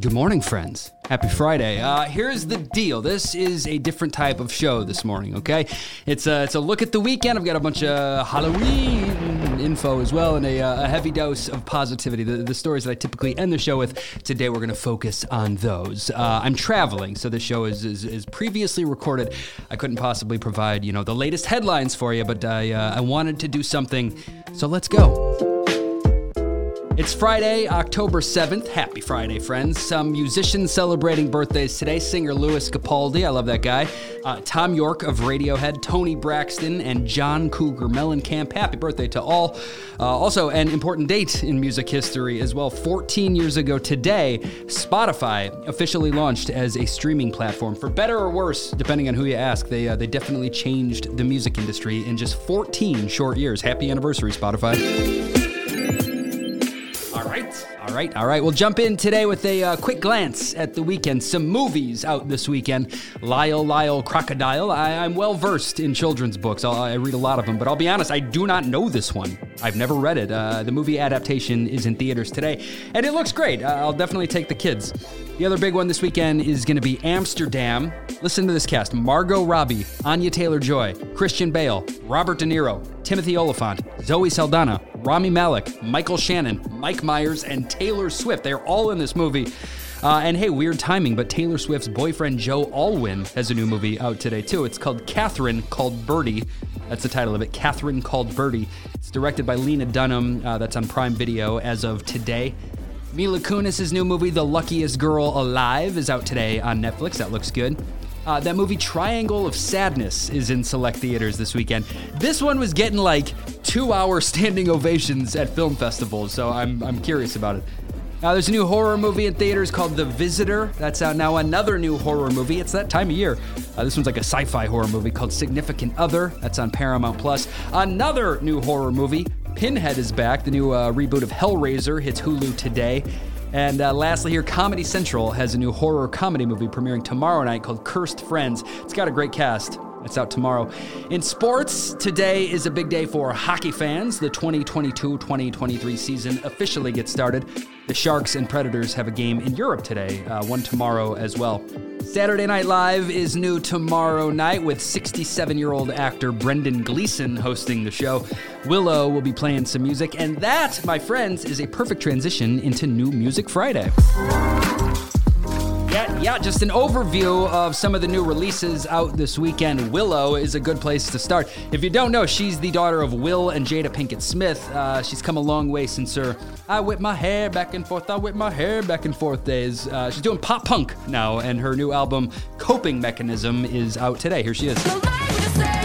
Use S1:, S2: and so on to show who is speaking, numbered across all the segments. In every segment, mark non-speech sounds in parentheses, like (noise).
S1: Good morning, friends. Happy Friday. Uh, here's the deal. This is a different type of show this morning, okay? It's a, it's a look at the weekend. I've got a bunch of Halloween info as well and a, uh, a heavy dose of positivity. The, the stories that I typically end the show with, today we're going to focus on those. Uh, I'm traveling, so this show is, is, is, previously recorded. I couldn't possibly provide, you know, the latest headlines for you, but I, uh, I wanted to do something, so let's go. It's Friday, October 7th. Happy Friday, friends. Some musicians celebrating birthdays today. Singer Lewis Capaldi, I love that guy. Uh, Thom Yorke of Radiohead, Toni Braxton, and John Cougar Mellencamp. Happy birthday to all. Uh, also, an important date in music history as well. 14 years ago today, Spotify officially launched as a streaming platform. For better or worse, depending on who you ask, they, uh, they definitely changed the music industry in just 14 short years. Happy anniversary, Spotify. All right, all right. We'll jump in today with a uh, quick glance at the weekend. Some movies out this weekend. Lyle, Lyle, Crocodile. I, am well versed in children's books. I'll, i read a lot of them, but I'll be honest, I do not know this one. I've never read it. Uh, the movie adaptation is in theaters today, and it looks great. Uh, I'll definitely take the kids. The other big one this weekend is going to be Amsterdam. Listen to this cast Margot Robbie, Anya Taylor Joy, Christian Bale, Robert De Niro, Timothy Olyphant, Zoe Saldana, Rami Malek, Michael Shannon, Mike Myers, and Taylor Swift. They're all in this movie. Uh, and hey, weird timing, but Taylor Swift's boyfriend Joe Alwyn has a new movie out today too. It's called Catherine Called Birdy. That's the title of it. Catherine Called Birdy. It's directed by Lena Dunham. Uh, that's on Prime Video as of today. Mila Kunis' new movie, The Luckiest Girl Alive, is out today on Netflix. That looks good. Uh, that movie Triangle of Sadness is in select theaters this weekend. This one was getting like two hour (laughs) standing ovations at film festivals, so I'm, I'm curious about it. Now, there's a new horror movie in theaters called The Visitor. That's out now. Another new horror movie. It's that time of year. Uh, this one's like a sci fi horror movie called Significant Other. That's on Paramount Plus. Another new horror movie, Pinhead is back. The new uh, reboot of Hellraiser hits Hulu today. And uh, lastly, here, Comedy Central has a new horror comedy movie premiering tomorrow night called Cursed Friends. It's got a great cast. It's out tomorrow. In sports, today is a big day for hockey fans. The 2022 2023 season officially gets started. The Sharks and Predators have a game in Europe today, uh, one tomorrow as well. Saturday Night Live is new tomorrow night with 67 year old actor Brendan Gleeson hosting the show. Willow will be playing some music, and that, my friends, is a perfect transition into New Music Friday. Yeah, yeah, just an overview of some of the new releases out this weekend. Willow is a good place to start. If you don't know, she's the daughter of Will and Jada Pinkett Smith. Uh, she's come a long way since her I whip my hair back and forth, I whip my hair back and forth days. Uh, she's doing pop punk now, and her new album, Coping Mechanism, is out today. Here she is.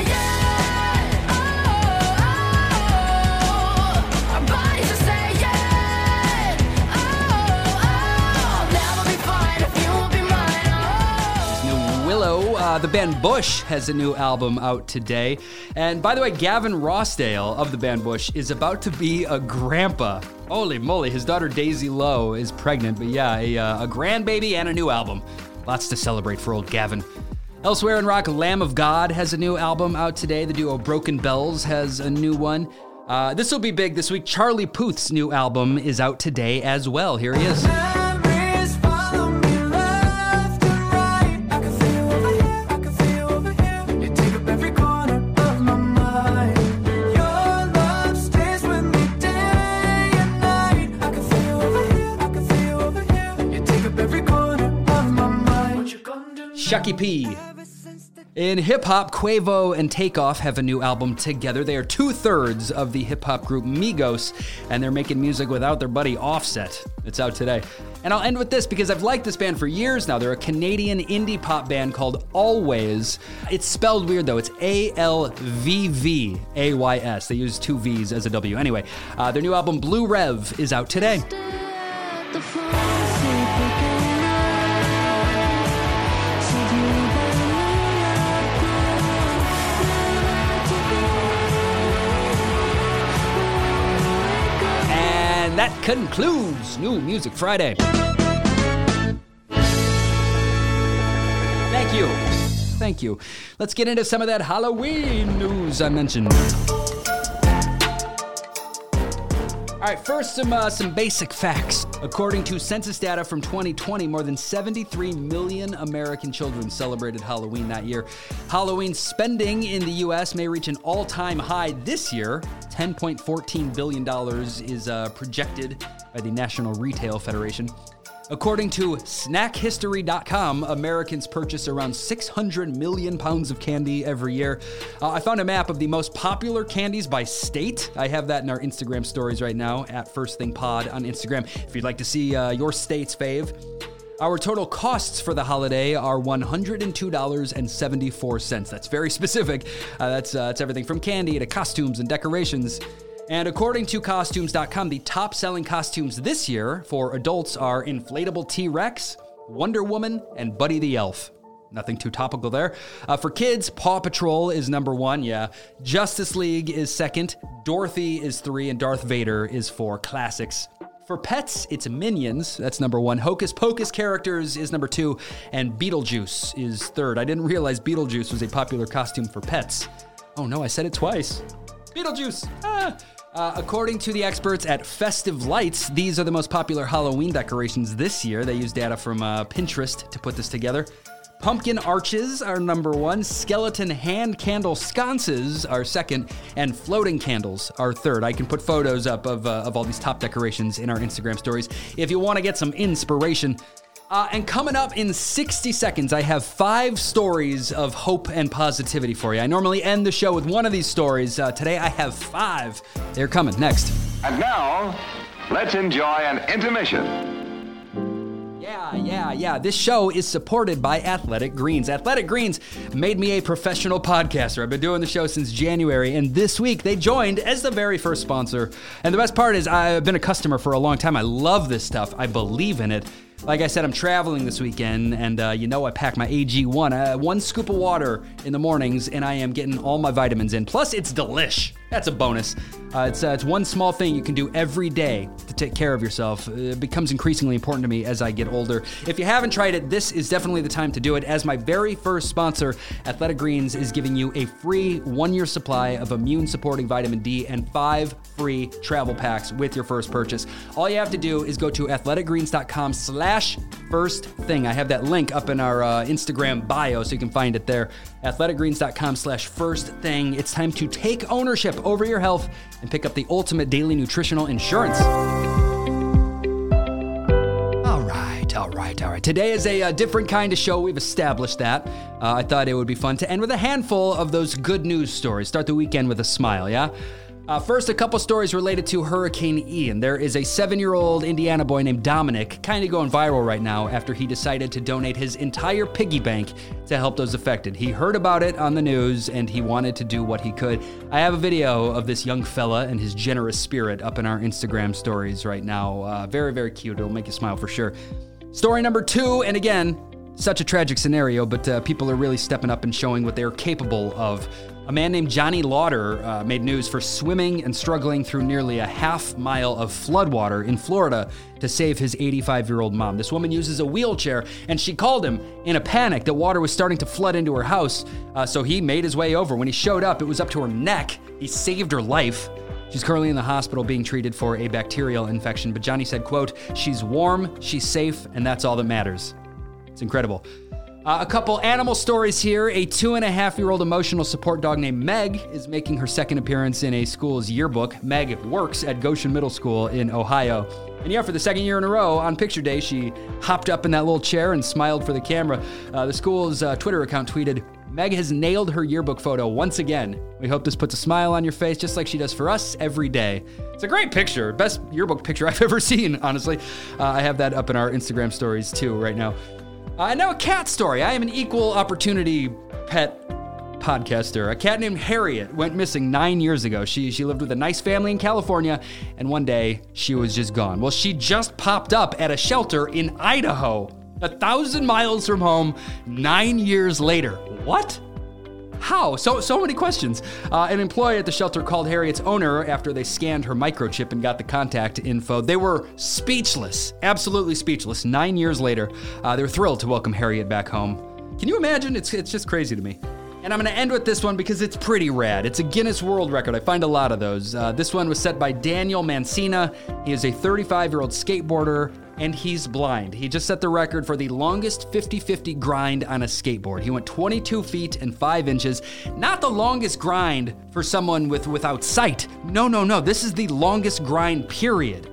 S1: Uh, the band Bush has a new album out today. And by the way, Gavin Rossdale of the band Bush is about to be a grandpa. Holy moly, his daughter Daisy Lowe is pregnant, but yeah, a, uh, a grandbaby and a new album. Lots to celebrate for old Gavin. Elsewhere in rock, Lamb of God has a new album out today. The duo Broken Bells has a new one. Uh, this will be big this week. Charlie Puth's new album is out today as well. Here he is. Chucky P. In hip hop, Quavo and Takeoff have a new album together. They are two thirds of the hip hop group Migos, and they're making music without their buddy Offset. It's out today. And I'll end with this because I've liked this band for years now. They're a Canadian indie pop band called Alvvays. It's spelled weird though. It's A L V V A Y S. They use two V's as a W. Anyway, uh, their new album Blue Rev is out today. Concludes New Music Friday. Thank you. Thank you. Let's get into some of that Halloween news I mentioned. All right, first some uh, some basic facts. According to census data from 2020, more than 73 million American children celebrated Halloween that year. Halloween spending in the U.S. may reach an all-time high this year. 10.14 billion dollars is uh, projected by the National Retail Federation. According to snackhistory.com, Americans purchase around 600 million pounds of candy every year. Uh, I found a map of the most popular candies by state. I have that in our Instagram stories right now at First Thing Pod on Instagram. If you'd like to see uh, your state's fave, our total costs for the holiday are $102.74. That's very (laughs) specific. Uh, that's, uh, that's everything from candy to costumes and decorations. And according to costumes.com, the top selling costumes this year for adults are Inflatable T Rex, Wonder Woman, and Buddy the Elf. Nothing too topical there. Uh, for kids, Paw Patrol is number one, yeah. Justice League is second, Dorothy is three, and Darth Vader is four. Classics. For pets, it's Minions, that's number one. Hocus Pocus characters is number two, and Beetlejuice is third. I didn't realize Beetlejuice was a popular costume for pets. Oh no, I said it twice. Beetlejuice! Ah! Uh, according to the experts at Festive Lights, these are the most popular Halloween decorations this year. They use data from uh, Pinterest to put this together. Pumpkin arches are number one, skeleton hand candle sconces are second, and floating candles are third. I can put photos up of, uh, of all these top decorations in our Instagram stories if you want to get some inspiration. Uh, and coming up in 60 seconds, I have five stories of hope and positivity for you. I normally end the show with one of these stories. Uh, today, I have five. They're coming next.
S2: And now, let's enjoy an intermission.
S1: Yeah, yeah, yeah. This show is supported by Athletic Greens. Athletic Greens made me a professional podcaster. I've been doing the show since January, and this week they joined as the very first sponsor. And the best part is, I've been a customer for a long time. I love this stuff, I believe in it. Like I said, I'm traveling this weekend, and uh, you know I pack my AG1, uh, one scoop of water in the mornings, and I am getting all my vitamins in. Plus, it's delish. That's a bonus. Uh, it's, uh, it's one small thing you can do every day to take care of yourself. It becomes increasingly important to me as I get older. If you haven't tried it, this is definitely the time to do it. As my very first sponsor, Athletic Greens is giving you a free one-year supply of immune-supporting vitamin D and five free travel packs with your first purchase. All you have to do is go to athleticgreens.com slash first thing. I have that link up in our uh, Instagram bio so you can find it there. athleticgreens.com slash first thing. It's time to take ownership over your health and pick up the ultimate daily nutritional insurance. All right, all right, all right. Today is a, a different kind of show. We've established that. Uh, I thought it would be fun to end with a handful of those good news stories. Start the weekend with a smile, yeah? Uh, first, a couple stories related to Hurricane Ian. There is a seven year old Indiana boy named Dominic, kind of going viral right now after he decided to donate his entire piggy bank to help those affected. He heard about it on the news and he wanted to do what he could. I have a video of this young fella and his generous spirit up in our Instagram stories right now. Uh, very, very cute. It'll make you smile for sure. Story number two, and again, such a tragic scenario, but uh, people are really stepping up and showing what they're capable of. A man named Johnny Lauder uh, made news for swimming and struggling through nearly a half mile of floodwater in Florida to save his 85 year old mom. This woman uses a wheelchair and she called him in a panic that water was starting to flood into her house. Uh, so he made his way over. When he showed up, it was up to her neck. He saved her life. She's currently in the hospital being treated for a bacterial infection, but Johnny said, quote, she's warm, she's safe, and that's all that matters. It's incredible. Uh, a couple animal stories here. A two and a half year old emotional support dog named Meg is making her second appearance in a school's yearbook. Meg works at Goshen Middle School in Ohio. And yeah, for the second year in a row, on picture day, she hopped up in that little chair and smiled for the camera. Uh, the school's uh, Twitter account tweeted, Meg has nailed her yearbook photo once again. We hope this puts a smile on your face just like she does for us every day. It's a great picture. Best yearbook picture I've (laughs) ever seen, honestly. Uh, I have that up in our Instagram stories too right now. Uh, now, a cat story. I am an equal opportunity pet podcaster. A cat named Harriet went missing nine years ago. She, she lived with a nice family in California, and one day she was just gone. Well, she just popped up at a shelter in Idaho, a thousand miles from home, nine years later. What? How? So so many questions. Uh, an employee at the shelter called Harriet's owner after they scanned her microchip and got the contact info. They were speechless, absolutely speechless. Nine years later, uh, they were thrilled to welcome Harriet back home. Can you imagine? It's it's just crazy to me. And I'm going to end with this one because it's pretty rad. It's a Guinness World Record. I find a lot of those. Uh, this one was set by Daniel Mancina. He is a 35 year old skateboarder and he's blind. He just set the record for the longest 50 50 grind on a skateboard. He went 22 feet and 5 inches. Not the longest grind for someone with without sight. No, no, no. This is the longest grind, period.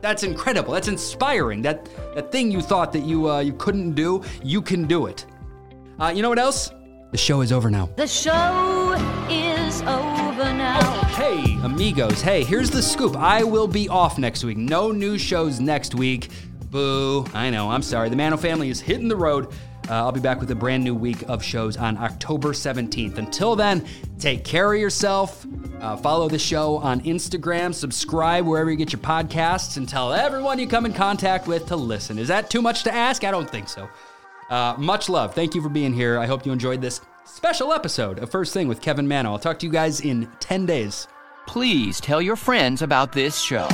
S1: That's incredible. That's inspiring. That that thing you thought that you uh, you couldn't do, you can do it. Uh, you know what else? The show is over now.
S3: The show is over now.
S1: Hey, amigos. Hey, here's the scoop. I will be off next week. No new shows next week. Boo. I know. I'm sorry. The Mano family is hitting the road. Uh, I'll be back with a brand new week of shows on October 17th. Until then, take care of yourself. Uh, follow the show on Instagram. Subscribe wherever you get your podcasts and tell everyone you come in contact with to listen. Is that too much to ask? I don't think so. Uh, much love. Thank you for being here. I hope you enjoyed this special episode of First Thing with Kevin Mano. I'll talk to you guys in 10 days.
S4: Please tell your friends about this show.